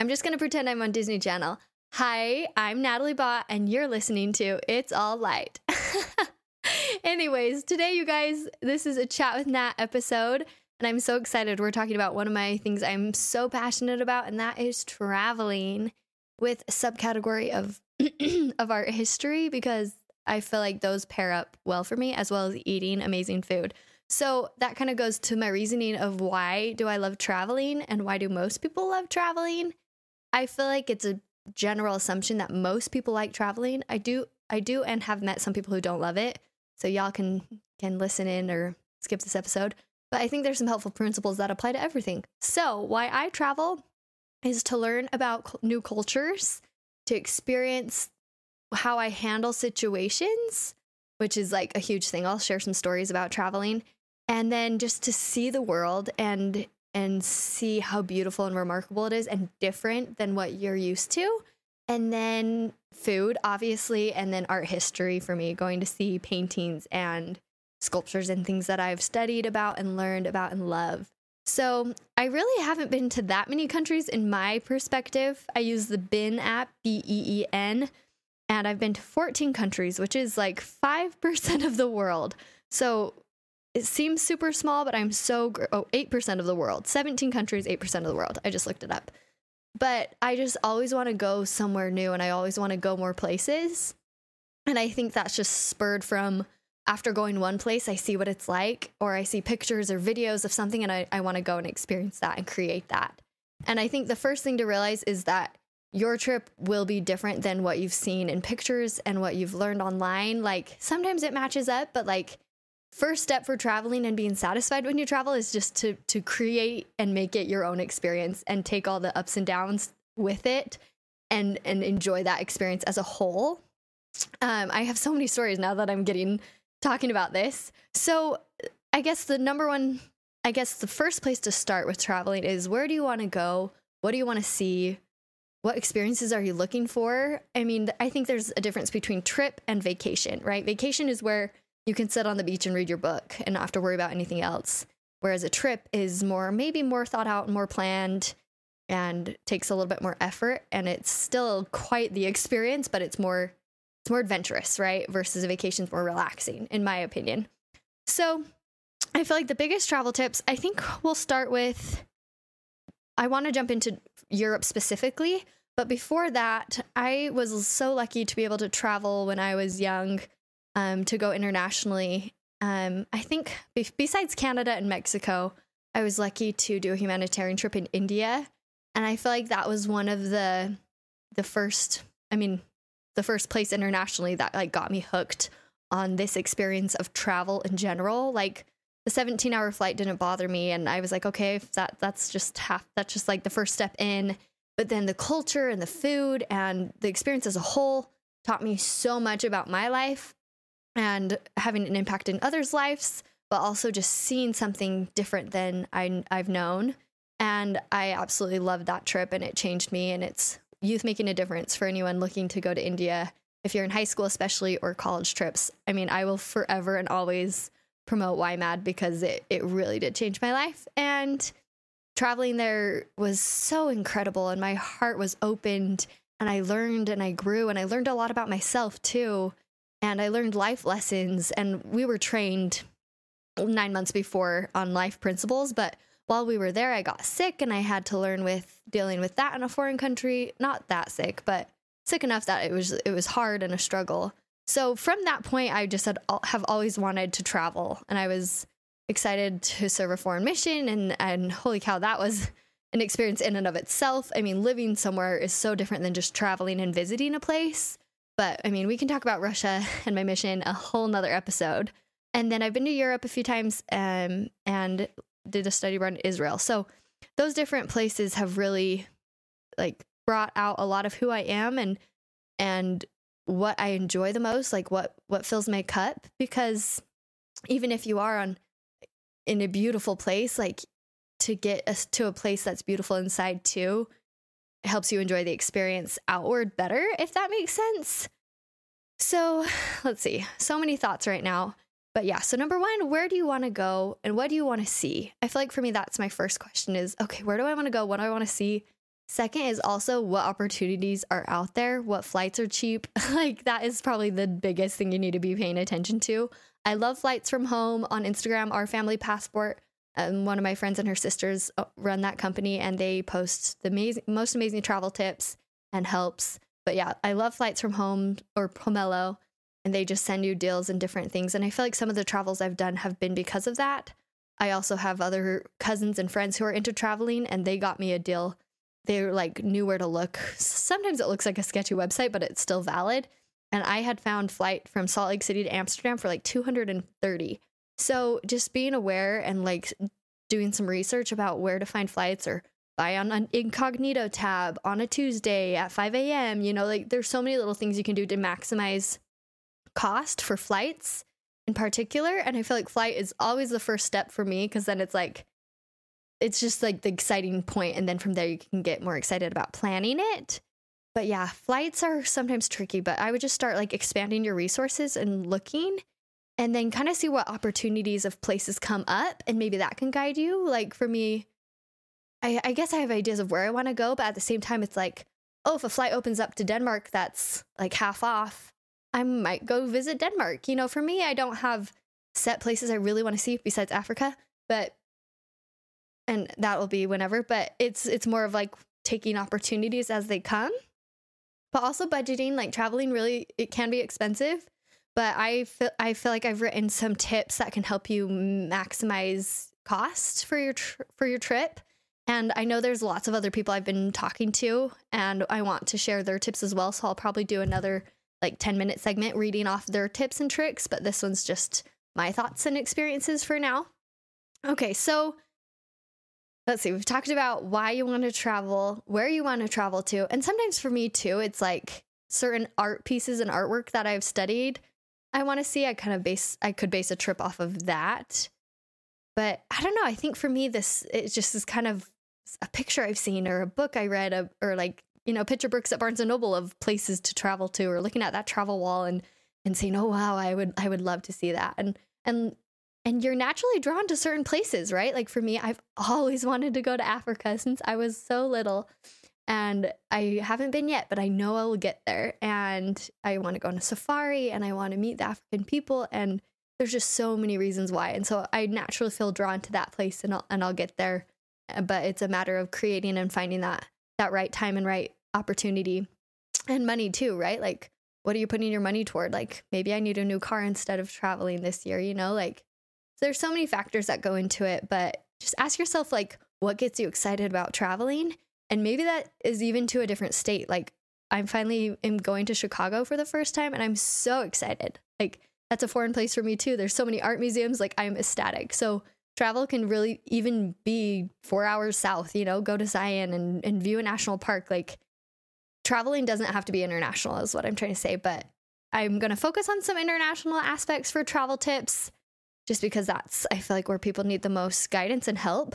I'm just going to pretend I'm on Disney Channel. Hi, I'm Natalie Bott, and you're listening to It's All Light. Anyways, today, you guys, this is a Chat with Nat episode, and I'm so excited. We're talking about one of my things I'm so passionate about, and that is traveling with subcategory of of art history because I feel like those pair up well for me as well as eating amazing food. So that kind of goes to my reasoning of why do I love traveling and why do most people love traveling? I feel like it's a general assumption that most people like traveling. I do I do and have met some people who don't love it. So y'all can can listen in or skip this episode. But I think there's some helpful principles that apply to everything. So, why I travel is to learn about new cultures, to experience how I handle situations, which is like a huge thing. I'll share some stories about traveling and then just to see the world and and see how beautiful and remarkable it is and different than what you're used to. And then food, obviously, and then art history for me, going to see paintings and sculptures and things that I've studied about and learned about and love. So, I really haven't been to that many countries in my perspective. I use the Been app, B E E N, and I've been to 14 countries, which is like 5% of the world. So, it seems super small, but I'm so gr- oh 8% of the world. 17 countries, 8% of the world. I just looked it up. But I just always want to go somewhere new and I always want to go more places. And I think that's just spurred from after going one place, I see what it's like, or I see pictures or videos of something and I, I want to go and experience that and create that. And I think the first thing to realize is that your trip will be different than what you've seen in pictures and what you've learned online. Like sometimes it matches up, but like first step for traveling and being satisfied when you travel is just to to create and make it your own experience and take all the ups and downs with it and and enjoy that experience as a whole. Um, I have so many stories now that I'm getting talking about this. So I guess the number one, I guess the first place to start with traveling is where do you want to go? What do you want to see? What experiences are you looking for? I mean, I think there's a difference between trip and vacation, right? Vacation is where you can sit on the beach and read your book and not have to worry about anything else. Whereas a trip is more, maybe more thought out, and more planned, and takes a little bit more effort. And it's still quite the experience, but it's more, it's more adventurous, right? Versus a vacation's more relaxing, in my opinion. So I feel like the biggest travel tips, I think we'll start with, I want to jump into Europe specifically. But before that, I was so lucky to be able to travel when I was young um, to go internationally. Um, I think be- besides Canada and Mexico, I was lucky to do a humanitarian trip in India, and I feel like that was one of the the first. I mean, the first place internationally that like got me hooked on this experience of travel in general. Like the 17 hour flight didn't bother me, and I was like, okay, that that's just half. That's just like the first step in. But then the culture and the food and the experience as a whole taught me so much about my life and having an impact in others' lives, but also just seeing something different than I, I've known. And I absolutely loved that trip and it changed me. And it's youth making a difference for anyone looking to go to India, if you're in high school, especially, or college trips. I mean, I will forever and always promote YMAD because it, it really did change my life. And traveling there was so incredible and my heart was opened and I learned and I grew and I learned a lot about myself too and I learned life lessons. And we were trained nine months before on life principles, but while we were there, I got sick and I had to learn with dealing with that in a foreign country. Not that sick, but sick enough that it was it was hard and a struggle. So from that point, I just had have always wanted to travel, and I was excited to serve a foreign mission. And and holy cow, that was an experience in and of itself. I mean, living somewhere is so different than just traveling and visiting a place. But I mean, we can talk about Russia and my mission a whole nother episode. And then I've been to Europe a few times um, and did a study abroad in Israel. So those different places have really like brought out a lot of who I am and and what I enjoy the most, like what what fills my cup. Because even if you are on in a beautiful place, like to get us to a place that's beautiful inside too, helps you enjoy the experience outward better, if that makes sense. So let's see. So many thoughts right now. But yeah, so number one, where do you want to go and what do you want to see? I feel like for me, that's my first question is okay, where do I want to go? What do I want to see? Second is also what opportunities are out there, what flights are cheap. like, that is probably the biggest thing you need to be paying attention to. I love flights from home on Instagram, our family passport. Um, one of my friends and her sisters uh, run that company and they post the amazing, most amazing travel tips and helps. But yeah, I love flights from home or Pomelo and they just send you deals and different things. And I feel like some of the travels I've done have been because of that. I also have other cousins and friends who are into traveling and they got me a deal they like knew where to look. Sometimes it looks like a sketchy website, but it's still valid. And I had found flight from Salt Lake City to Amsterdam for like 230. So just being aware and like doing some research about where to find flights or buy on an incognito tab on a Tuesday at 5 a.m. You know, like there's so many little things you can do to maximize cost for flights in particular. And I feel like flight is always the first step for me because then it's like, it's just like the exciting point and then from there you can get more excited about planning it but yeah flights are sometimes tricky but i would just start like expanding your resources and looking and then kind of see what opportunities of places come up and maybe that can guide you. Like for me i, I guess i have ideas of where i want to go but at the same time it's like oh if a flight opens up to denmark that's like half off i might go visit denmark. You know for me i don't have set places i really want to see besides africa but and that will be whenever but it's it's more of like taking opportunities as they come. But also budgeting like traveling really it can be expensive but i feel i feel like i've written some tips that can help you maximize cost for your tr- for your trip and i know there's lots of other people i've been talking to and i want to share their tips as well so i'll probably do another like 10 minute segment reading off their tips and tricks but this one's just my thoughts and experiences for now okay so let's see, we've talked about why you want to travel, where you want to travel to. And sometimes for me too, it's like certain art pieces and artwork that I've studied. I want to see, I kind of base, I could base a trip off of that. But I don't know. I think for me, this, it just is kind of a picture I've seen or a book I read or like, you know, picture books at Barnes and Noble of places to travel to or looking at that travel wall and, and saying, oh, wow, I would, I would love to see that. And, and and you're naturally drawn to certain places, right? Like for me, I've always wanted to go to Africa since I was so little. And I haven't been yet, but I know I will get there. And I want to go on a safari and I want to meet the African people. And there's just so many reasons why. And so I naturally feel drawn to that place and I'll, and I'll get there. Uh, but it's a matter of creating and finding that that right time and right opportunity and money too, right? Like what are you putting your money toward? Like maybe I need a new car instead of traveling this year, you know? Like so there's so many factors that go into it, but just ask yourself like what gets you excited about traveling? And maybe that is even to a different state. Like I'm finally am going to Chicago for the first time and I'm so excited. Like that's a foreign place for me too. There's so many art museums, like I'm ecstatic. So travel can really even be four hours south, you know, go to Zion and, and view a national park. Like traveling doesn't have to be international, is what I'm trying to say. But I'm going to focus on some international aspects for travel tips just because that's, I feel like, where people need the most guidance and help.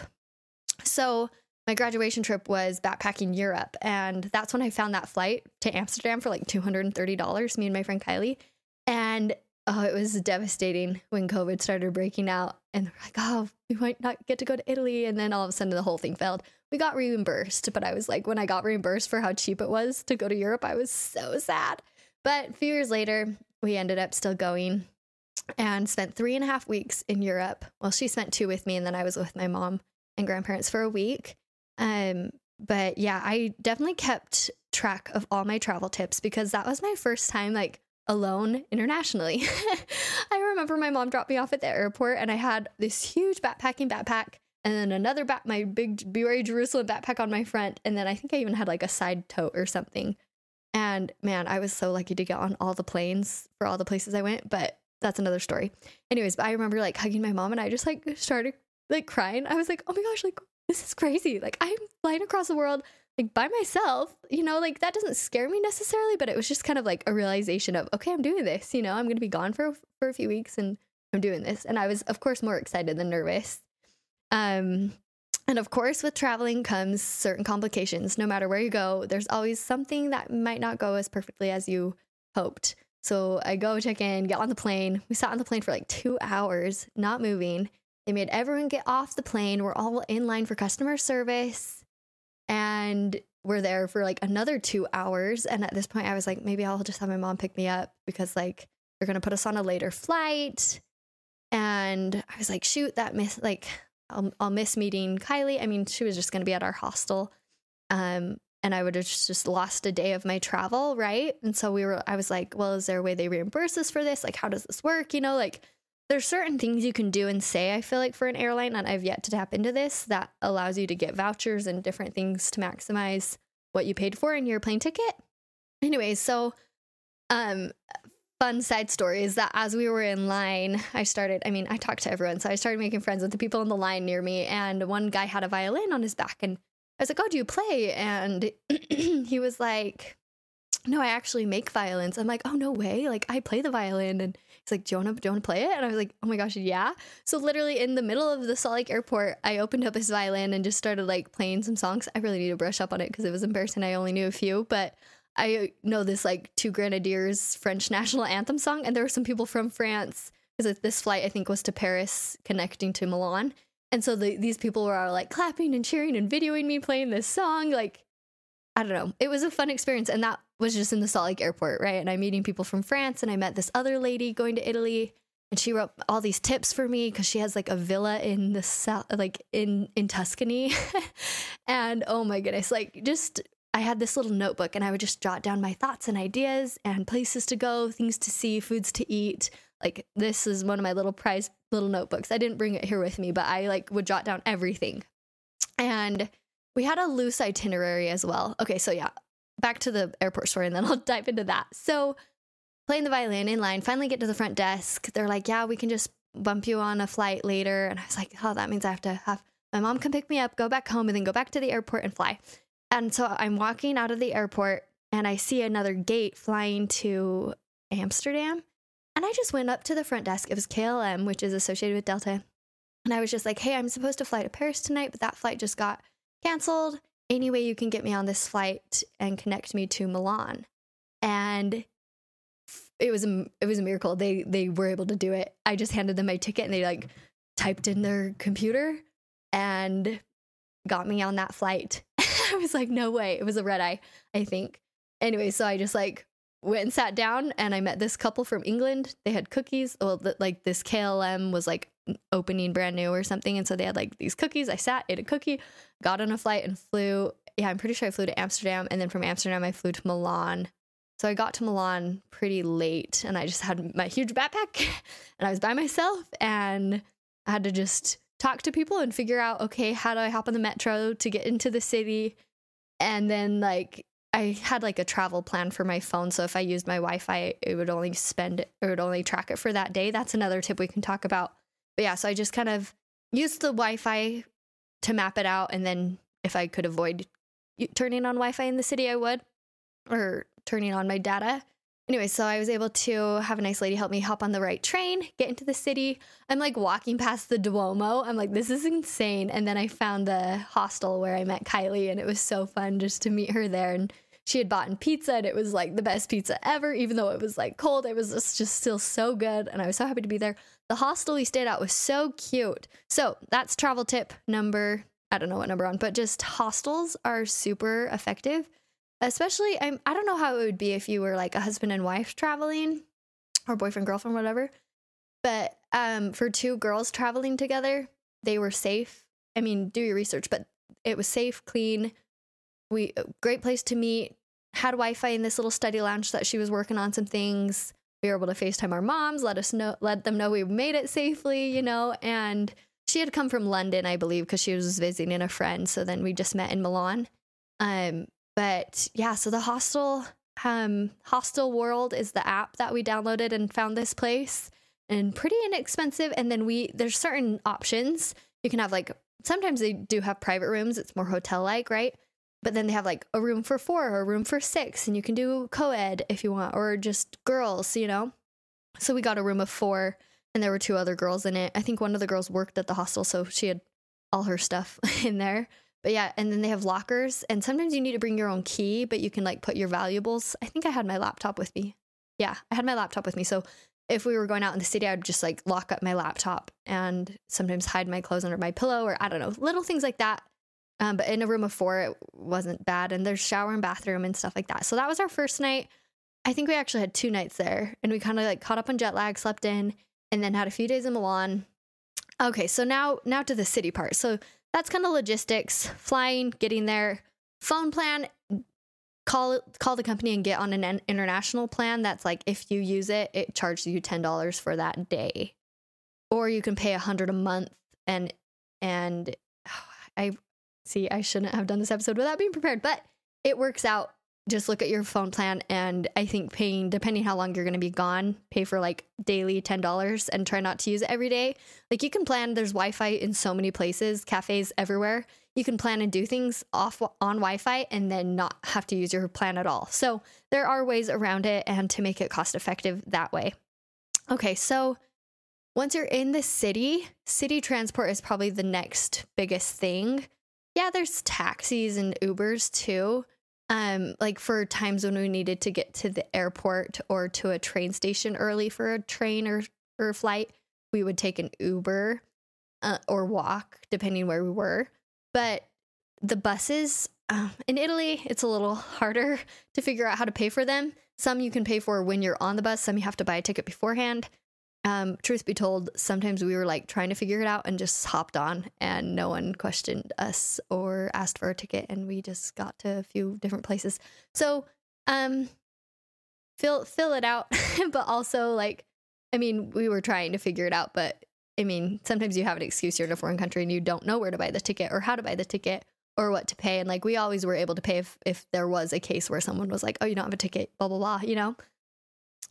So, my graduation trip was backpacking Europe. And that's when I found that flight to Amsterdam for like $230, me and my friend Kylie. And oh, it was devastating when COVID started breaking out. And we're like, oh, we might not get to go to Italy. And then all of a sudden the whole thing failed. We got reimbursed, but I was like, when I got reimbursed for how cheap it was to go to Europe, I was so sad. But a few years later, we ended up still going and spent three and a half weeks in Europe. Well, she spent two with me, and then I was with my mom and grandparents for a week. Um, but yeah, I definitely kept track of all my travel tips because that was my first time like alone internationally. I remember my mom dropped me off at the airport, and I had this huge backpacking backpack. And then another back, my big BYU Jerusalem backpack on my front. And then I think I even had like a side tote or something. And man, I was so lucky to get on all the planes for all the places I went. But that's another story. Anyways, I remember like hugging my mom and I just like started like crying. I was like, oh my gosh, like this is crazy. Like I'm flying across the world like by myself, you know, like that doesn't scare me necessarily, but it was just kind of like a realization of, okay, I'm doing this, you know, I'm going to be gone for for a few weeks and I'm doing this. And I was of course more excited than nervous. Um and of course, with traveling comes certain complications. No matter where you go, there's always something that might not go as perfectly as you hoped. So I go check in, get on the plane. We sat on the plane for like two hours, not moving. They made everyone get off the plane. We're all in line for customer service. And we're there for like another two hours. And at this point, I was like, maybe I'll just have my mom pick me up because like they're gonna put us on a later flight. And I was like, shoot, that miss like I'll, I'll miss meeting Kylie. I mean, she was just gonna be at our hostel. Um, and I would have just lost a day of my travel, right? And so we were, I was like, well, is there a way they reimburse us for this? Like, how does this work? You know, like there's certain things you can do and say, I feel like for an airline, and I've yet to tap into this that allows you to get vouchers and different things to maximize what you paid for in your plane ticket. Anyways, so um fun side story is that as we were in line, I started, I mean, I talked to everyone. So I started making friends with the people in the line near me. And one guy had a violin on his back. And I was like, Oh, do you play? And he was like, No, I actually make violins. I'm like, Oh, no way. Like, I play the violin. And he's like, Do you want to, do you want to play it? And I was like, Oh my gosh, yeah. So, literally, in the middle of the Salt Lake airport, I opened up his violin and just started like playing some songs. I really need to brush up on it because it was embarrassing. I only knew a few, but I know this like Two Grenadiers French national anthem song. And there were some people from France because this flight, I think, was to Paris connecting to Milan. And so the, these people were all like clapping and cheering and videoing me playing this song. Like, I don't know. It was a fun experience. And that was just in the Salt Lake airport, right? And I'm meeting people from France. And I met this other lady going to Italy. And she wrote all these tips for me because she has like a villa in the south, like in, in Tuscany. and oh my goodness, like just I had this little notebook and I would just jot down my thoughts and ideas and places to go, things to see, foods to eat. Like this is one of my little prize little notebooks. I didn't bring it here with me, but I like would jot down everything. And we had a loose itinerary as well. Okay, so yeah, back to the airport story and then I'll dive into that. So playing the violin in line, finally get to the front desk. They're like, "Yeah, we can just bump you on a flight later." And I was like, "Oh, that means I have to have my mom come pick me up, go back home and then go back to the airport and fly." And so I'm walking out of the airport and I see another gate flying to Amsterdam. And I just went up to the front desk. It was KLM, which is associated with Delta. And I was just like, hey, I'm supposed to fly to Paris tonight, but that flight just got canceled. Any way you can get me on this flight and connect me to Milan. And it was a it was a miracle. They they were able to do it. I just handed them my ticket and they like typed in their computer and got me on that flight. I was like, no way. It was a red eye, I think. Anyway, so I just like went and sat down and I met this couple from England. They had cookies. Well, the, like this KLM was like opening brand new or something. And so they had like these cookies. I sat, ate a cookie, got on a flight and flew. Yeah, I'm pretty sure I flew to Amsterdam. And then from Amsterdam, I flew to Milan. So I got to Milan pretty late and I just had my huge backpack and I was by myself and I had to just talk to people and figure out okay how do i hop on the metro to get into the city and then like i had like a travel plan for my phone so if i used my wi-fi it would only spend it would only track it for that day that's another tip we can talk about but yeah so i just kind of used the wi-fi to map it out and then if i could avoid turning on wi-fi in the city i would or turning on my data Anyway, so I was able to have a nice lady help me hop on the right train, get into the city. I'm like walking past the Duomo. I'm like, this is insane. And then I found the hostel where I met Kylie, and it was so fun just to meet her there. And she had bought pizza, and it was like the best pizza ever, even though it was like cold. It was just, just still so good. And I was so happy to be there. The hostel we stayed at was so cute. So that's travel tip number, I don't know what number on, but just hostels are super effective especially I'm I don't know how it would be if you were like a husband and wife traveling or boyfriend girlfriend whatever. But um for two girls traveling together, they were safe. I mean, do your research, but it was safe, clean. We great place to meet. Had Wi-Fi in this little study lounge that she was working on some things. We were able to FaceTime our moms, let us know let them know we made it safely, you know, and she had come from London, I believe, because she was visiting a friend. So then we just met in Milan. Um, but yeah, so the hostel um hostel world is the app that we downloaded and found this place and pretty inexpensive and then we there's certain options. You can have like sometimes they do have private rooms, it's more hotel like, right? But then they have like a room for 4 or a room for 6 and you can do co-ed if you want or just girls, you know. So we got a room of 4 and there were two other girls in it. I think one of the girls worked at the hostel so she had all her stuff in there. But yeah, and then they have lockers, and sometimes you need to bring your own key, but you can like put your valuables. I think I had my laptop with me. Yeah, I had my laptop with me. So if we were going out in the city, I'd just like lock up my laptop and sometimes hide my clothes under my pillow or I don't know, little things like that Um, but in a room of four, it wasn't bad. And there's shower and bathroom and stuff like that. So that was our first night. I think we actually had two nights there and we kind of like caught up on jet lag, slept in, and then had a few days in Milan. Okay, so now now to the city part. So that's kind of logistics, flying, getting there, phone plan, call call the company and get on an international plan that's like if you use it, it charges you $10 for that day. Or you can pay a 100 a month and and I see I shouldn't have done this episode without being prepared, but it works out just look at your phone plan and I think paying depending how long you're going to be gone, pay for like daily $10 and try not to use it every day. Like you can plan there's Wi-Fi in so many places, cafes everywhere. You can plan and do things off on Wi-Fi and then not have to use your plan at all. So there are ways around it and to make it cost effective that way. Okay, so once you're in the city, city transport is probably the next biggest thing. Yeah, there's taxis and Ubers too um, like for times when we needed to get to the airport or to a train station early for a train or, or flight, we would take an Uber uh, or walk, depending where we were. But the buses uh, in Italy, it's a little harder to figure out how to pay for them. Some you can pay for when you're on the bus, some you have to buy a ticket beforehand. Um, truth be told, sometimes we were like trying to figure it out and just hopped on, and no one questioned us or asked for a ticket, and we just got to a few different places. So, um, fill fill it out, but also like, I mean, we were trying to figure it out, but I mean, sometimes you have an excuse you're in a foreign country and you don't know where to buy the ticket or how to buy the ticket or what to pay, and like we always were able to pay if if there was a case where someone was like, oh, you don't have a ticket, blah blah blah, you know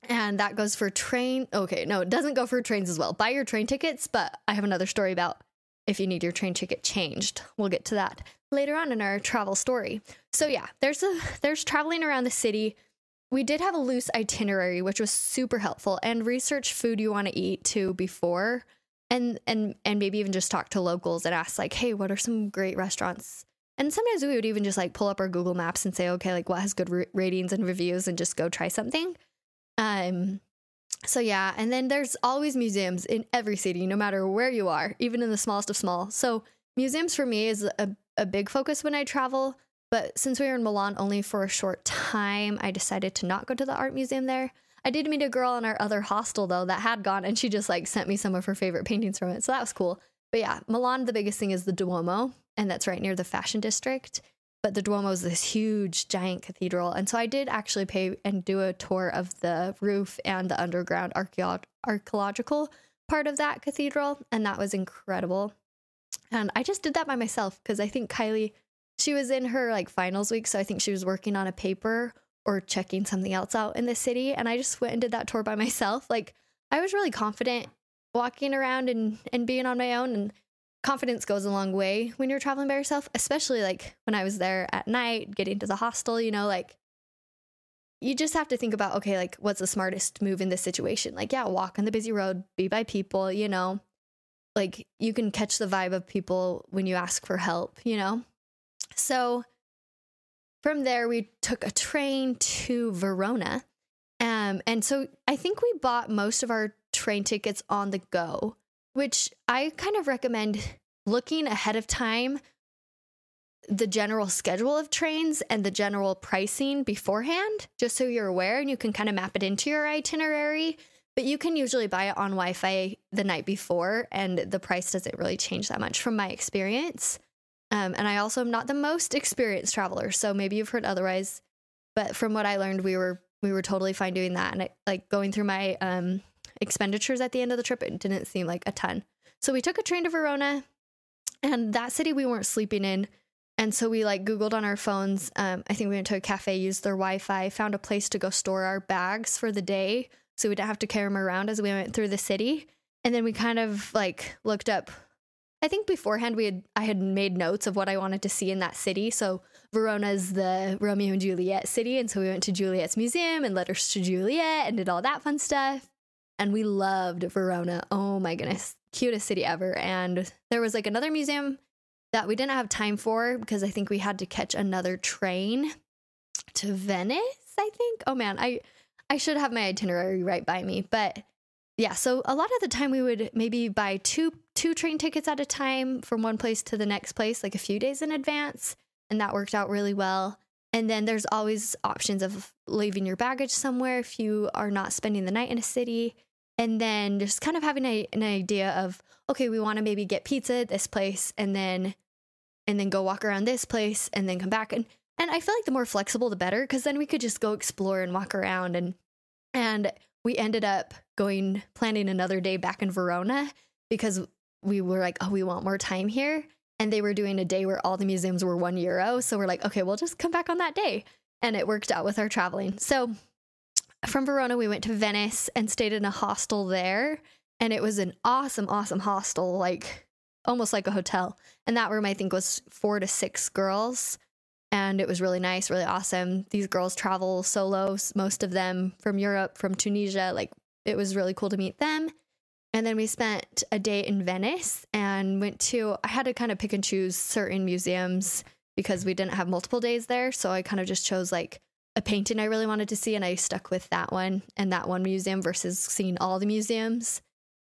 and that goes for train. Okay, no, it doesn't go for trains as well. Buy your train tickets, but I have another story about if you need your train ticket changed. We'll get to that later on in our travel story. So yeah, there's a there's traveling around the city. We did have a loose itinerary, which was super helpful, and research food you want to eat too before, and and and maybe even just talk to locals and ask like, hey, what are some great restaurants? And sometimes we would even just like pull up our Google Maps and say, okay, like what has good ratings and reviews, and just go try something. Um, so yeah, and then there's always museums in every city, no matter where you are, even in the smallest of small. So museums for me is a, a big focus when I travel. But since we were in Milan only for a short time, I decided to not go to the art museum there. I did meet a girl in our other hostel though that had gone, and she just like sent me some of her favorite paintings from it. So that was cool. But yeah, Milan, the biggest thing is the Duomo, and that's right near the fashion district but the Duomo is this huge, giant cathedral. And so I did actually pay and do a tour of the roof and the underground archeo- archaeological part of that cathedral. And that was incredible. And I just did that by myself because I think Kylie, she was in her like finals week. So I think she was working on a paper or checking something else out in the city. And I just went and did that tour by myself. Like I was really confident walking around and, and being on my own. And confidence goes a long way when you're traveling by yourself, especially like when I was there at night, getting to the hostel, you know, like you just have to think about, okay, like what's the smartest move in this situation? Like, yeah, walk on the busy road, be by people, you know, like you can catch the vibe of people when you ask for help, you know? So from there, we took a train to Verona. Um, and so I think we bought most of our train tickets on the go which I kind of recommend looking ahead of time the general schedule of trains and the general pricing beforehand, just so you're aware and you can kind of map it into your itinerary. But you can usually buy it on Wi Fi the night before, and the price doesn't really change that much from my experience. Um, and I also am not the most experienced traveler, so maybe you've heard otherwise. But from what I learned, we were we were totally fine doing that. And it, like going through my um, expenditures at the end of the trip, it didn't seem like a ton. So we took a train to Verona, and that city we weren't sleeping in. And so we like Googled on our phones. Um, I think we went to a cafe, used their Wi Fi, found a place to go store our bags for the day. So we didn't have to carry them around as we went through the city. And then we kind of like looked up. I think beforehand we had I had made notes of what I wanted to see in that city. So Verona is the Romeo and Juliet city, and so we went to Juliet's museum and letters to Juliet and did all that fun stuff and we loved Verona. Oh my goodness, cutest city ever. And there was like another museum that we didn't have time for because I think we had to catch another train to Venice, I think. Oh man, I I should have my itinerary right by me, but yeah, so a lot of the time we would maybe buy two two train tickets at a time from one place to the next place like a few days in advance, and that worked out really well. And then there's always options of leaving your baggage somewhere if you are not spending the night in a city. And then just kind of having a, an idea of, okay, we want to maybe get pizza at this place and then and then go walk around this place and then come back. And and I feel like the more flexible the better, because then we could just go explore and walk around and and we ended up going planning another day back in Verona because we were like, oh, we want more time here. And they were doing a day where all the museums were one euro. So we're like, okay, we'll just come back on that day. And it worked out with our traveling. So from Verona, we went to Venice and stayed in a hostel there. And it was an awesome, awesome hostel, like almost like a hotel. And that room, I think, was four to six girls and it was really nice, really awesome. These girls travel solo, most of them from Europe, from Tunisia. Like it was really cool to meet them. And then we spent a day in Venice and went to, I had to kind of pick and choose certain museums because we didn't have multiple days there. So I kind of just chose like a painting I really wanted to see and I stuck with that one and that one museum versus seeing all the museums.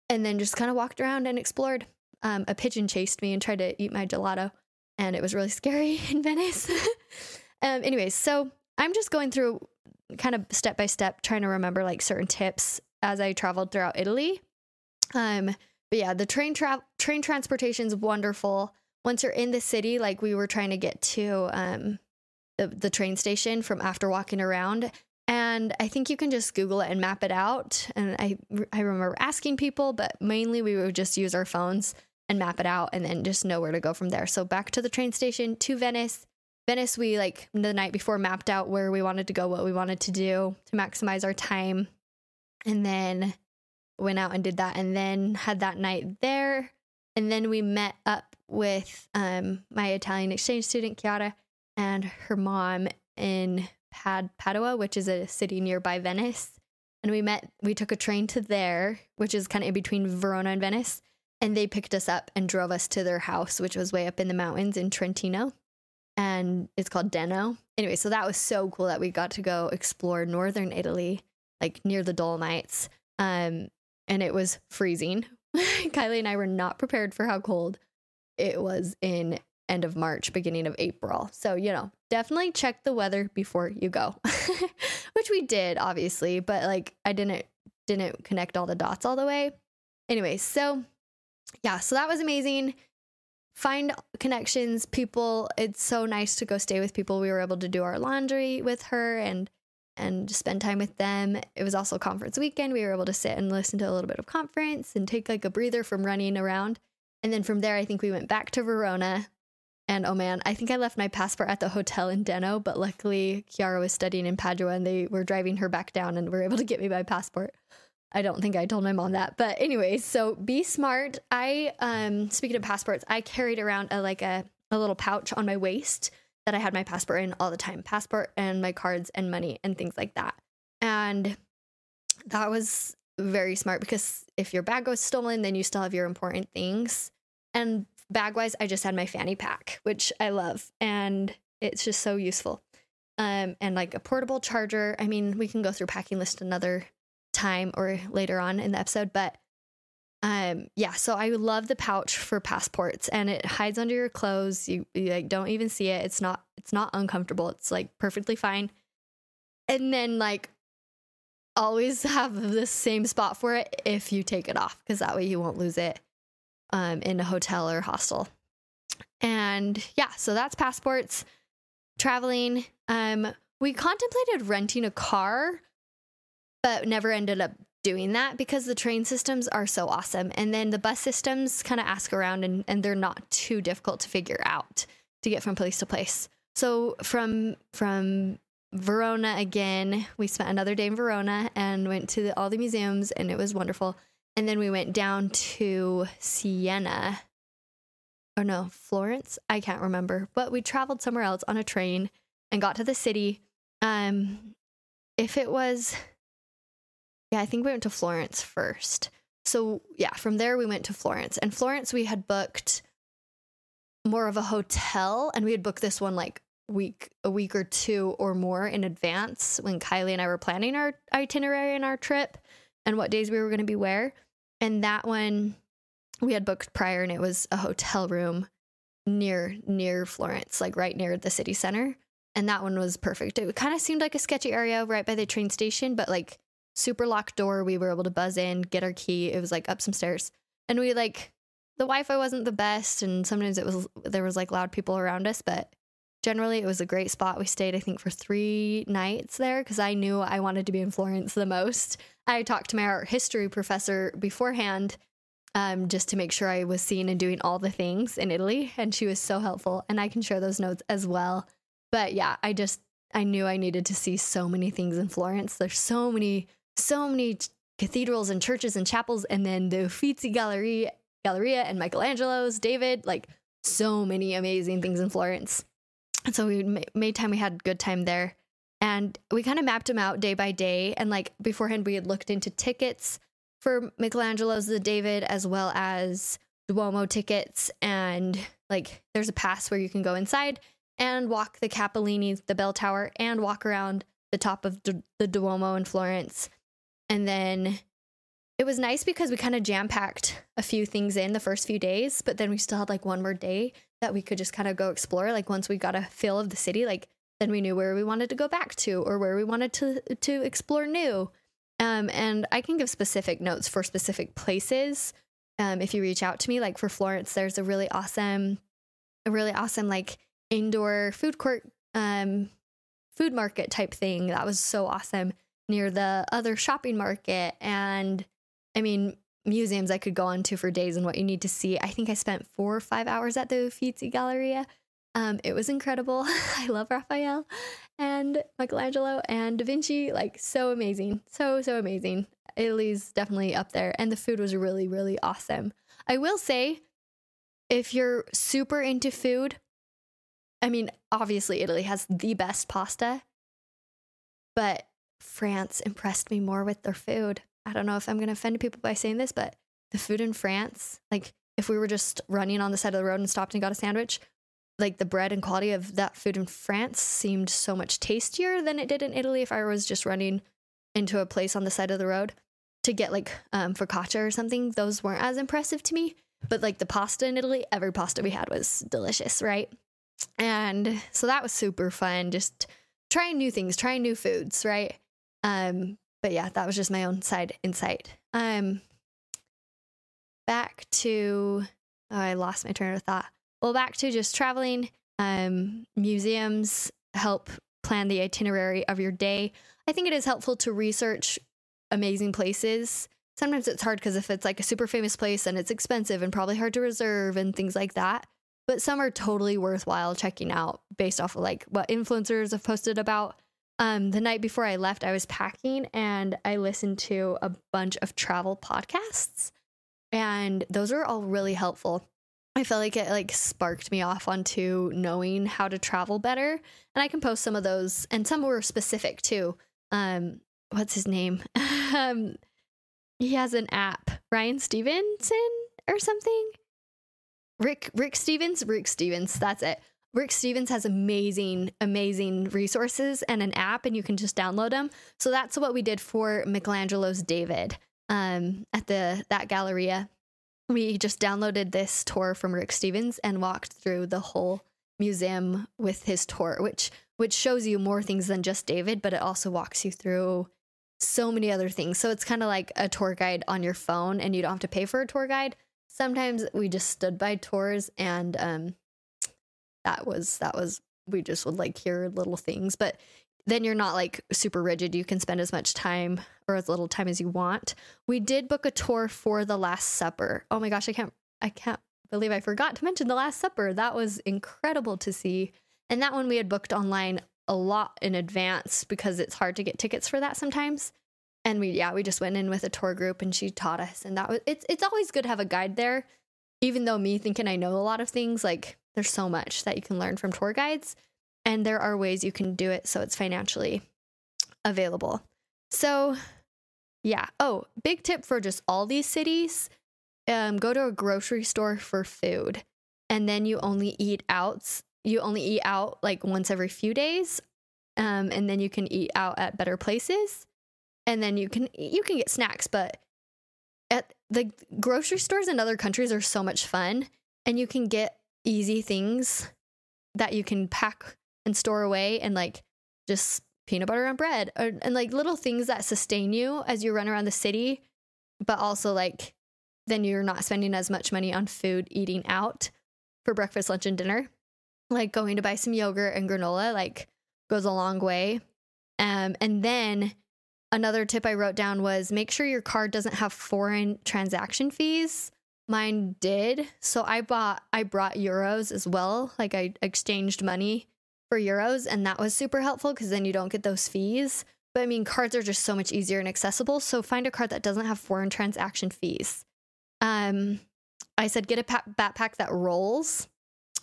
And then just kind of walked around and explored. Um, a pigeon chased me and tried to eat my gelato and it was really scary in Venice. um, anyways, so I'm just going through kind of step by step, trying to remember like certain tips as I traveled throughout Italy. Um, but yeah, the train tra- train transportation is wonderful. Once you're in the city, like we were trying to get to um, the, train station from after walking around, and I think you can just Google it and map it out. And I I remember asking people, but mainly we would just use our phones and map it out and then just know where to go from there. So back to the train station to Venice. Venice, we like the night before mapped out where we wanted to go, what we wanted to do to maximize our time. And then went out and did that and then had that night there. And then we met up with um, my Italian exchange student, Chiara, and her mom in Pad- Padua, which is a city nearby Venice. And we met, we took a train to there, which is kind of in between Verona and Venice and they picked us up and drove us to their house, which was way up in the mountains in Trentino. And it's called Deno. Anyway, so that was so cool that we got to go explore northern Italy, like near the Dolomites. Um, and it was freezing. Kylie and I were not prepared for how cold it was in end of March, beginning of April. So, you know, definitely check the weather before you go. Which we did, obviously, but like I didn't didn't connect all the dots all the way. Anyway, so yeah, so that was amazing. Find connections, people. It's so nice to go stay with people. We were able to do our laundry with her and and spend time with them. It was also conference weekend. We were able to sit and listen to a little bit of conference and take like a breather from running around. And then from there, I think we went back to Verona. And oh man, I think I left my passport at the hotel in Deno, but luckily Chiara was studying in Padua and they were driving her back down and were able to get me my passport. I don't think I told my mom that. But anyways, so be smart. I um speaking of passports, I carried around a like a, a little pouch on my waist that I had my passport in all the time. Passport and my cards and money and things like that. And that was very smart because if your bag goes stolen, then you still have your important things. And bag wise, I just had my fanny pack, which I love. And it's just so useful. Um, and like a portable charger. I mean, we can go through packing list another time or later on in the episode, but um yeah, so I love the pouch for passports and it hides under your clothes. You, you like don't even see it. It's not it's not uncomfortable. It's like perfectly fine. And then like always have the same spot for it if you take it off because that way you won't lose it um in a hotel or hostel. And yeah, so that's passports, traveling. Um we contemplated renting a car but never ended up doing that because the train systems are so awesome. And then the bus systems kind of ask around and, and they're not too difficult to figure out to get from place to place. So from from Verona again, we spent another day in Verona and went to the, all the museums and it was wonderful. And then we went down to Siena. Or no, Florence? I can't remember. But we traveled somewhere else on a train and got to the city. Um if it was yeah, I think we went to Florence first. So, yeah, from there we went to Florence. And Florence, we had booked more of a hotel and we had booked this one like week a week or two or more in advance when Kylie and I were planning our itinerary and our trip and what days we were going to be where. And that one we had booked prior and it was a hotel room near near Florence, like right near the city center. And that one was perfect. It kind of seemed like a sketchy area right by the train station, but like super locked door. We were able to buzz in, get our key. It was like up some stairs. And we like the Wi-Fi wasn't the best and sometimes it was there was like loud people around us, but generally it was a great spot. We stayed I think for 3 nights there cuz I knew I wanted to be in Florence the most. I talked to my art history professor beforehand um, just to make sure I was seeing and doing all the things in Italy. And she was so helpful. And I can share those notes as well. But yeah, I just, I knew I needed to see so many things in Florence. There's so many, so many cathedrals and churches and chapels. And then the Uffizi Galleria, Galleria and Michelangelo's, David, like so many amazing things in Florence. And so we made time, we had good time there. And we kind of mapped them out day by day. And like beforehand, we had looked into tickets for Michelangelo's The David as well as Duomo tickets. And like there's a pass where you can go inside and walk the Campanile, the bell tower, and walk around the top of the Duomo in Florence. And then it was nice because we kind of jam packed a few things in the first few days, but then we still had like one more day that we could just kind of go explore. Like once we got a feel of the city, like then we knew where we wanted to go back to or where we wanted to to explore new. Um, and I can give specific notes for specific places. Um, if you reach out to me, like for Florence, there's a really awesome, a really awesome like indoor food court, um, food market type thing that was so awesome near the other shopping market. And I mean, museums I could go on to for days and what you need to see. I think I spent four or five hours at the Uffizi Galleria. Um, it was incredible. I love Raphael and Michelangelo and Da Vinci. Like, so amazing. So, so amazing. Italy's definitely up there. And the food was really, really awesome. I will say, if you're super into food, I mean, obviously, Italy has the best pasta, but France impressed me more with their food. I don't know if I'm going to offend people by saying this, but the food in France, like if we were just running on the side of the road and stopped and got a sandwich, like the bread and quality of that food in France seemed so much tastier than it did in Italy if I was just running into a place on the side of the road to get like um, focaccia or something. Those weren't as impressive to me. But like the pasta in Italy, every pasta we had was delicious, right? And so that was super fun. Just trying new things, trying new foods, right? Um, but yeah, that was just my own side insight. Um, back to oh, I lost my train of thought. Well, back to just traveling. Um, museums help plan the itinerary of your day. I think it is helpful to research amazing places. Sometimes it's hard because if it's like a super famous place and it's expensive and probably hard to reserve and things like that. But some are totally worthwhile checking out based off of like what influencers have posted about. Um, the night before I left, I was packing and I listened to a bunch of travel podcasts, and those are all really helpful. I felt like it like sparked me off onto knowing how to travel better. And I can post some of those and some were specific too. Um what's his name? um he has an app, Ryan Stevenson or something. Rick Rick Stevens, Rick Stevens, that's it. Rick Stevens has amazing, amazing resources and an app, and you can just download them. So that's what we did for Michelangelo's David um, at the that Galleria we just downloaded this tour from Rick Stevens and walked through the whole museum with his tour, which which shows you more things than just David, but it also walks you through so many other things. So it's kind of like a tour guide on your phone and you don't have to pay for a tour guide. Sometimes we just stood by tours and um that was that was we just would like hear little things, but then you're not like super rigid. You can spend as much time or as little time as you want. We did book a tour for the Last Supper. Oh my gosh, I can't I can't believe I forgot to mention the Last Supper. That was incredible to see. And that one we had booked online a lot in advance because it's hard to get tickets for that sometimes. And we yeah, we just went in with a tour group and she taught us and that was it's it's always good to have a guide there. Even though me thinking I know a lot of things, like there's so much that you can learn from tour guides and there are ways you can do it so it's financially available. So, yeah. Oh, big tip for just all these cities um, go to a grocery store for food, and then you only eat out. You only eat out like once every few days, um, and then you can eat out at better places. and then you can you can get snacks, but at the grocery stores in other countries are so much fun and you can get easy things that you can pack and store away and like just peanut butter on bread or, and like little things that sustain you as you run around the city but also like then you're not spending as much money on food eating out for breakfast lunch and dinner. Like going to buy some yogurt and granola like goes a long way. Um, and then another tip i wrote down was make sure your card doesn't have foreign transaction fees. Mine did. So i bought i brought euros as well. Like i exchanged money for euros and that was super helpful because then you don't get those fees. But i mean cards are just so much easier and accessible so find a card that doesn't have foreign transaction fees. Um i said get a pa- backpack that rolls.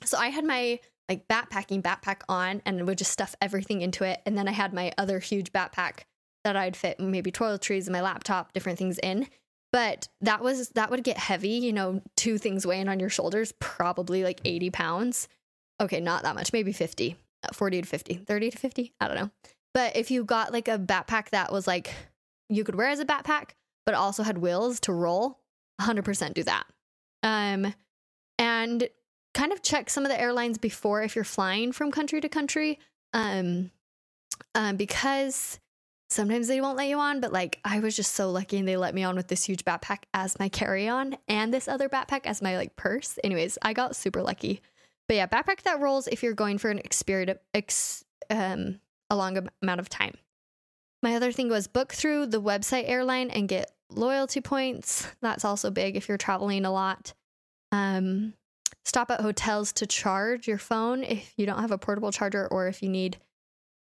So i had my like backpacking backpack on and would just stuff everything into it and then i had my other huge backpack that i'd fit maybe toiletries and my laptop different things in. But that was that would get heavy you know two things weighing on your shoulders probably like 80 pounds. Okay not that much maybe 50 uh, 40 to 50 30 to 50 i don't know. But if you got like a backpack that was like you could wear as a backpack but also had wheels to roll 100% do that. Um and kind of check some of the airlines before if you're flying from country to country um, um because sometimes they won't let you on but like i was just so lucky and they let me on with this huge backpack as my carry-on and this other backpack as my like purse. Anyways i got super lucky but yeah backpack that rolls if you're going for an experience ex, um, a long amount of time. My other thing was book through the website airline and get loyalty points. That's also big if you're traveling a lot. Um, stop at hotels to charge your phone if you don't have a portable charger or if you need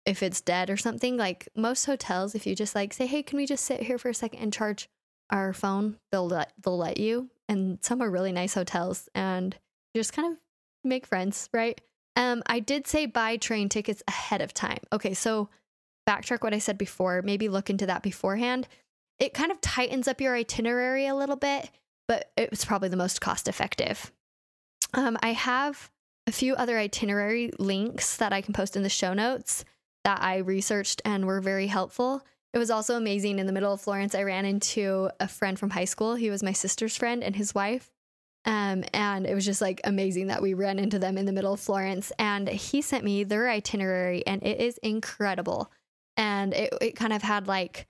if it's dead or something. Like most hotels if you just like say hey can we just sit here for a second and charge our phone? They'll let they'll let you. And some are really nice hotels and just kind of make friends right um i did say buy train tickets ahead of time okay so backtrack what i said before maybe look into that beforehand it kind of tightens up your itinerary a little bit but it was probably the most cost effective um, I have a few other itinerary links that I can post in the show notes that I researched and were very helpful. It was also amazing. In the middle of Florence, I ran into a friend from high school. He was my sister's friend and his wife. Um, and it was just like amazing that we ran into them in the middle of Florence. And he sent me their itinerary, and it is incredible. And it, it kind of had like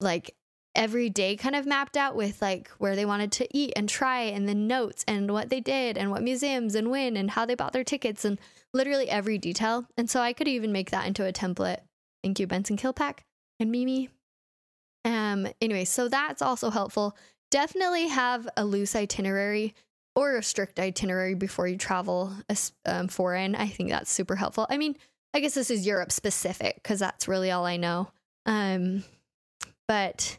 like every day kind of mapped out with like where they wanted to eat and try and the notes and what they did and what museums and when and how they bought their tickets and literally every detail. And so I could even make that into a template. Thank you, Benson Killpack and Mimi. Um, anyway, so that's also helpful. Definitely have a loose itinerary or a strict itinerary before you travel um, foreign. I think that's super helpful. I mean, I guess this is Europe specific because that's really all I know. Um, but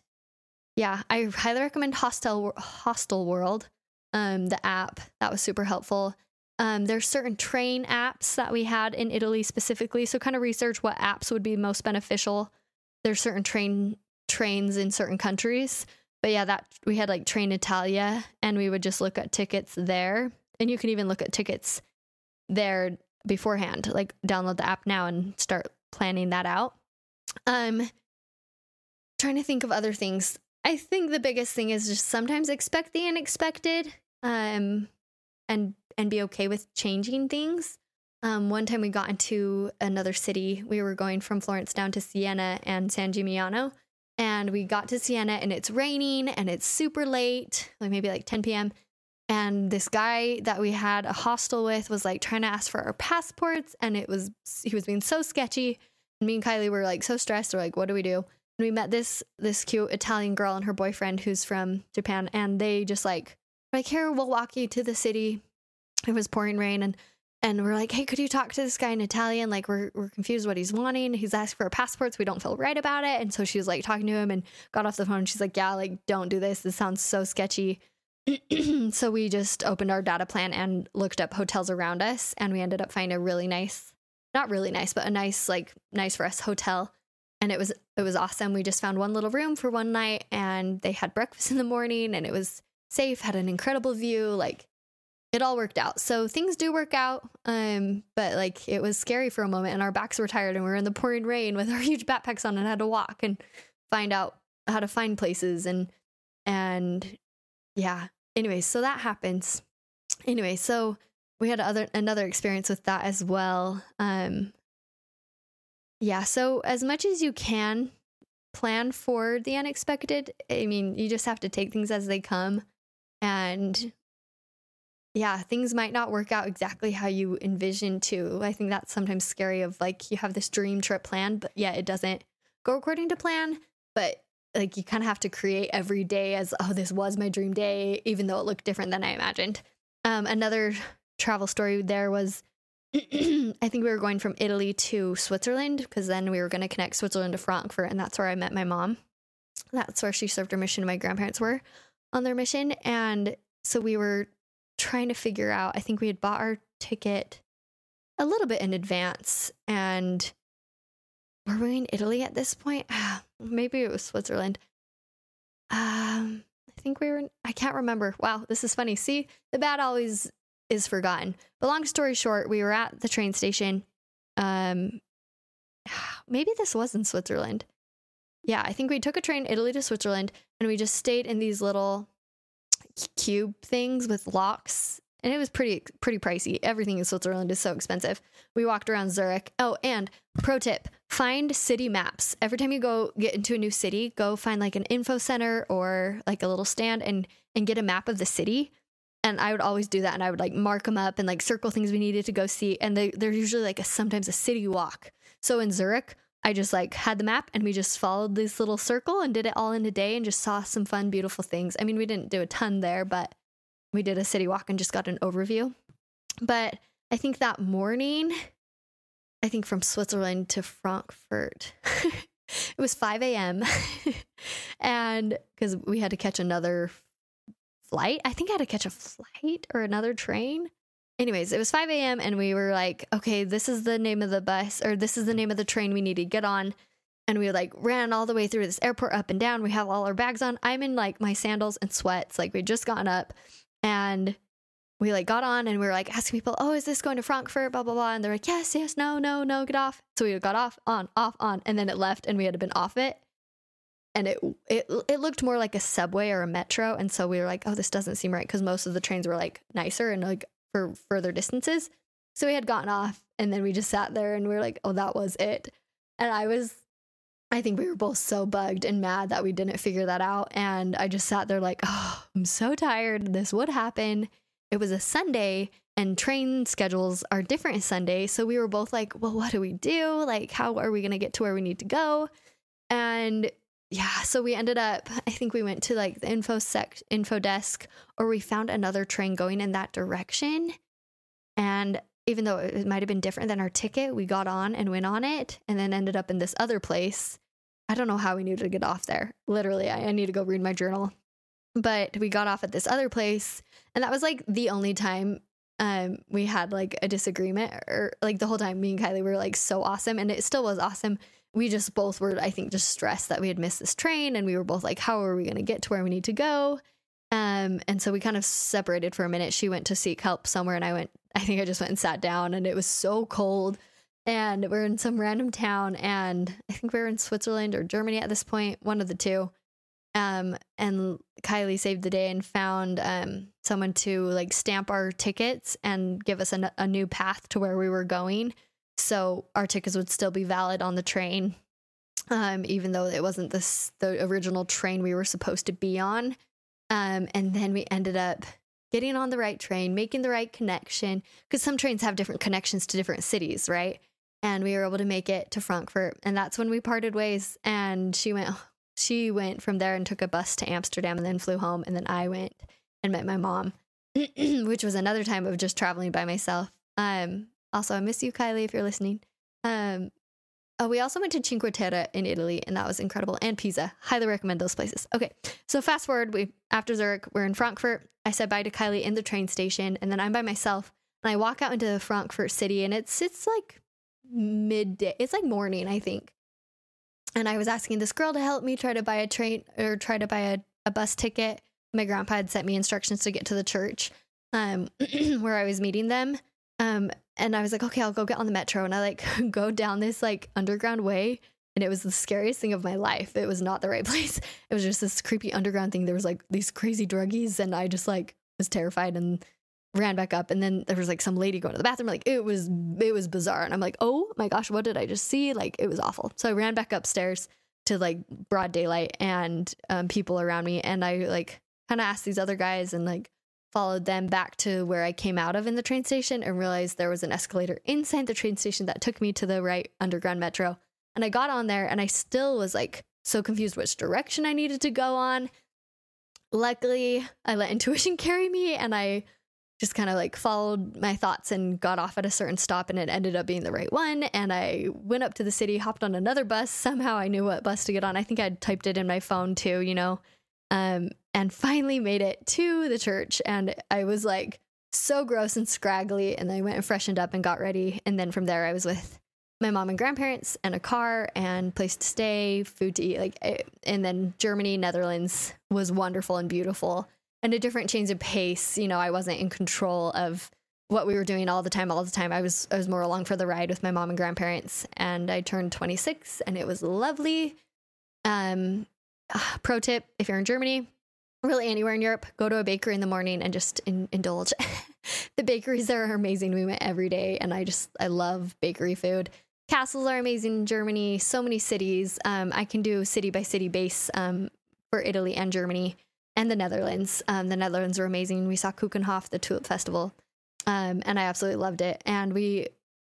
yeah, I highly recommend Hostel Hostel World, um, the app. That was super helpful. Um, there's certain train apps that we had in Italy specifically, so kind of research what apps would be most beneficial. There's certain train trains in certain countries, but yeah, that we had like Trenitalia and we would just look at tickets there, and you can even look at tickets there beforehand. Like download the app now and start planning that out. Um, trying to think of other things. I think the biggest thing is just sometimes expect the unexpected um, and and be okay with changing things. Um, one time we got into another city. We were going from Florence down to Siena and San Gimignano. And we got to Siena and it's raining and it's super late, like maybe like 10 p.m. And this guy that we had a hostel with was like trying to ask for our passports and it was, he was being so sketchy. And me and Kylie were like so stressed. We're like, what do we do? And we met this this cute Italian girl and her boyfriend who's from Japan, and they just like like here we'll walk you to the city. It was pouring rain, and and we're like, hey, could you talk to this guy in Italian? Like we're we're confused what he's wanting. He's asked for our passports. We don't feel right about it, and so she was like talking to him and got off the phone. She's like, yeah, like don't do this. This sounds so sketchy. so we just opened our data plan and looked up hotels around us, and we ended up finding a really nice, not really nice, but a nice like nice for us hotel and it was it was awesome. We just found one little room for one night and they had breakfast in the morning and it was safe, had an incredible view, like it all worked out. So things do work out. Um, but like it was scary for a moment and our backs were tired and we were in the pouring rain with our huge backpacks on and had to walk and find out how to find places and and yeah. Anyway, so that happens. Anyway, so we had other another experience with that as well. Um yeah, so as much as you can plan for the unexpected, I mean, you just have to take things as they come and yeah, things might not work out exactly how you envision to. I think that's sometimes scary of like you have this dream trip plan, but yeah, it doesn't go according to plan, but like you kind of have to create every day as oh this was my dream day even though it looked different than I imagined. Um another travel story there was I think we were going from Italy to Switzerland because then we were going to connect Switzerland to Frankfurt and that's where I met my mom. That's where she served her mission my grandparents were on their mission and so we were trying to figure out. I think we had bought our ticket a little bit in advance and were we in Italy at this point? Maybe it was Switzerland. Um, I think we were in, I can't remember. Wow, this is funny. See, the bad always is forgotten. But long story short, we were at the train station. Um, maybe this was in Switzerland. Yeah, I think we took a train Italy to Switzerland and we just stayed in these little cube things with locks and it was pretty pretty pricey. Everything in Switzerland is so expensive. We walked around Zurich. Oh, and pro tip, find city maps. Every time you go get into a new city, go find like an info center or like a little stand and and get a map of the city. And I would always do that and I would like mark them up and like circle things we needed to go see and they they're usually like a sometimes a city walk. So in Zurich, I just like had the map and we just followed this little circle and did it all in a day and just saw some fun, beautiful things. I mean, we didn't do a ton there, but we did a city walk and just got an overview. But I think that morning, I think from Switzerland to Frankfurt, it was 5 a.m. and because we had to catch another flight, I think I had to catch a flight or another train anyways, it was 5 a.m. and we were like, okay, this is the name of the bus or this is the name of the train we need to get on. And we like ran all the way through this airport up and down. We have all our bags on. I'm in like my sandals and sweats. Like we just gotten up and we like got on and we were like asking people, oh, is this going to Frankfurt? Blah, blah, blah. And they're like, yes, yes, no, no, no, get off. So we got off, on, off, on. And then it left and we had been off it. And it, it it looked more like a subway or a metro. And so we were like, oh, this doesn't seem right because most of the trains were like nicer and like for further distances. So we had gotten off and then we just sat there and we were like, oh, that was it. And I was, I think we were both so bugged and mad that we didn't figure that out. And I just sat there like, oh, I'm so tired. This would happen. It was a Sunday and train schedules are different Sunday. So we were both like, well, what do we do? Like, how are we going to get to where we need to go? And yeah, so we ended up, I think we went to like the info sec info desk or we found another train going in that direction. And even though it might have been different than our ticket, we got on and went on it and then ended up in this other place. I don't know how we knew to get off there. Literally, I, I need to go read my journal. But we got off at this other place, and that was like the only time um we had like a disagreement or like the whole time me and Kylie were like so awesome and it still was awesome we just both were, I think, just stressed that we had missed this train, and we were both like, "How are we going to get to where we need to go?" Um, and so we kind of separated for a minute. She went to seek help somewhere, and I went. I think I just went and sat down, and it was so cold. And we're in some random town, and I think we were in Switzerland or Germany at this point, one of the two. Um, and Kylie saved the day and found um someone to like stamp our tickets and give us a, a new path to where we were going so our tickets would still be valid on the train, um, even though it wasn't this the original train we were supposed to be on. Um, and then we ended up getting on the right train, making the right connection, because some trains have different connections to different cities, right? And we were able to make it to Frankfurt, and that's when we parted ways. And she went, she went from there and took a bus to Amsterdam, and then flew home. And then I went and met my mom, which was another time of just traveling by myself. Um, also, I miss you, Kylie, if you're listening. Um, oh, we also went to Cinque Terre in Italy, and that was incredible. And Pisa, highly recommend those places. Okay, so fast forward, we after Zurich, we're in Frankfurt. I said bye to Kylie in the train station, and then I'm by myself, and I walk out into the Frankfurt city, and it's it's like midday. It's like morning, I think. And I was asking this girl to help me try to buy a train or try to buy a, a bus ticket. My grandpa had sent me instructions to get to the church um, where I was meeting them. Um, and I was like, okay, I'll go get on the metro. And I like go down this like underground way and it was the scariest thing of my life. It was not the right place. It was just this creepy underground thing. There was like these crazy druggies, and I just like was terrified and ran back up. And then there was like some lady going to the bathroom. Like it was it was bizarre, and I'm like, oh my gosh, what did I just see? Like it was awful. So I ran back upstairs to like broad daylight and um, people around me, and I like kind of asked these other guys and like followed them back to where I came out of in the train station and realized there was an escalator inside the train station that took me to the right underground metro. And I got on there and I still was like so confused which direction I needed to go on. Luckily, I let intuition carry me and I just kind of like followed my thoughts and got off at a certain stop and it ended up being the right one and i went up to the city hopped on another bus somehow i knew what bus to get on i think i'd typed it in my phone too you know um, and finally made it to the church. And I was like so gross and scraggly. And I went and freshened up and got ready. And then from there, I was with my mom and grandparents and a car and place to stay, food to eat. Like, eh, and then Germany, Netherlands was wonderful and beautiful and a different change of pace. You know, I wasn't in control of what we were doing all the time all the time i was i was more along for the ride with my mom and grandparents and i turned 26 and it was lovely um uh, pro tip if you're in Germany, really anywhere in Europe, go to a bakery in the morning and just in, indulge. the bakeries there are amazing. We went every day, and I just I love bakery food. Castles are amazing in Germany. So many cities. Um, I can do city by city base um, for Italy and Germany and the Netherlands. Um, the Netherlands were amazing. We saw Keukenhof, the tulip festival, um, and I absolutely loved it. And we,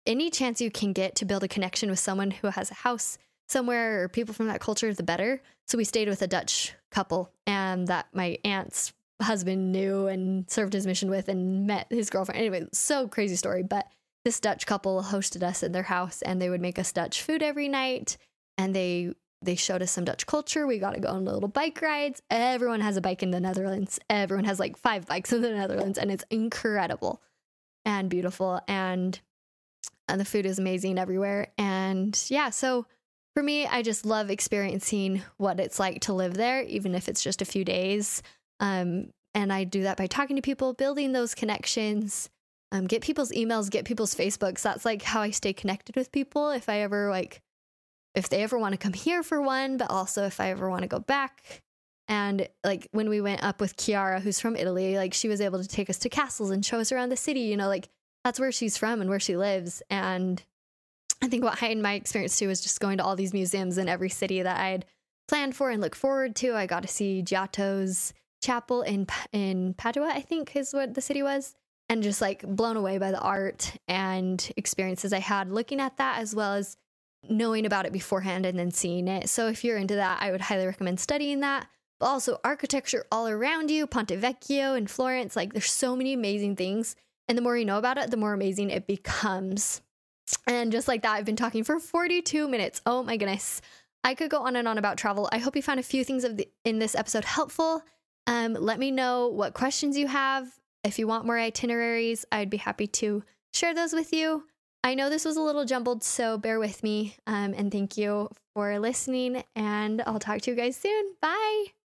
any chance you can get to build a connection with someone who has a house somewhere or people from that culture, the better. So we stayed with a Dutch couple and that my aunt's husband knew and served his mission with and met his girlfriend. Anyway, so crazy story. But this Dutch couple hosted us in their house and they would make us Dutch food every night. And they they showed us some Dutch culture. We got to go on little bike rides. Everyone has a bike in the Netherlands. Everyone has like five bikes in the Netherlands, and it's incredible and beautiful. And, and the food is amazing everywhere. And yeah, so for me, I just love experiencing what it's like to live there, even if it's just a few days. Um, and I do that by talking to people, building those connections, um, get people's emails, get people's Facebooks. That's like how I stay connected with people. If I ever like, if they ever want to come here for one, but also if I ever want to go back. And like when we went up with Chiara, who's from Italy, like she was able to take us to castles and show us around the city. You know, like that's where she's from and where she lives. And I think what heightened my experience too was just going to all these museums in every city that I'd planned for and look forward to. I got to see Giotto's chapel in in Padua, I think is what the city was, and just like blown away by the art and experiences I had looking at that as well as knowing about it beforehand and then seeing it. So if you're into that, I would highly recommend studying that. But also architecture all around you, Ponte Vecchio in Florence, like there's so many amazing things. And the more you know about it, the more amazing it becomes. And just like that, I've been talking for 42 minutes. Oh my goodness. I could go on and on about travel. I hope you found a few things of the, in this episode helpful. Um, let me know what questions you have. If you want more itineraries, I'd be happy to share those with you. I know this was a little jumbled, so bear with me. Um, and thank you for listening. And I'll talk to you guys soon. Bye.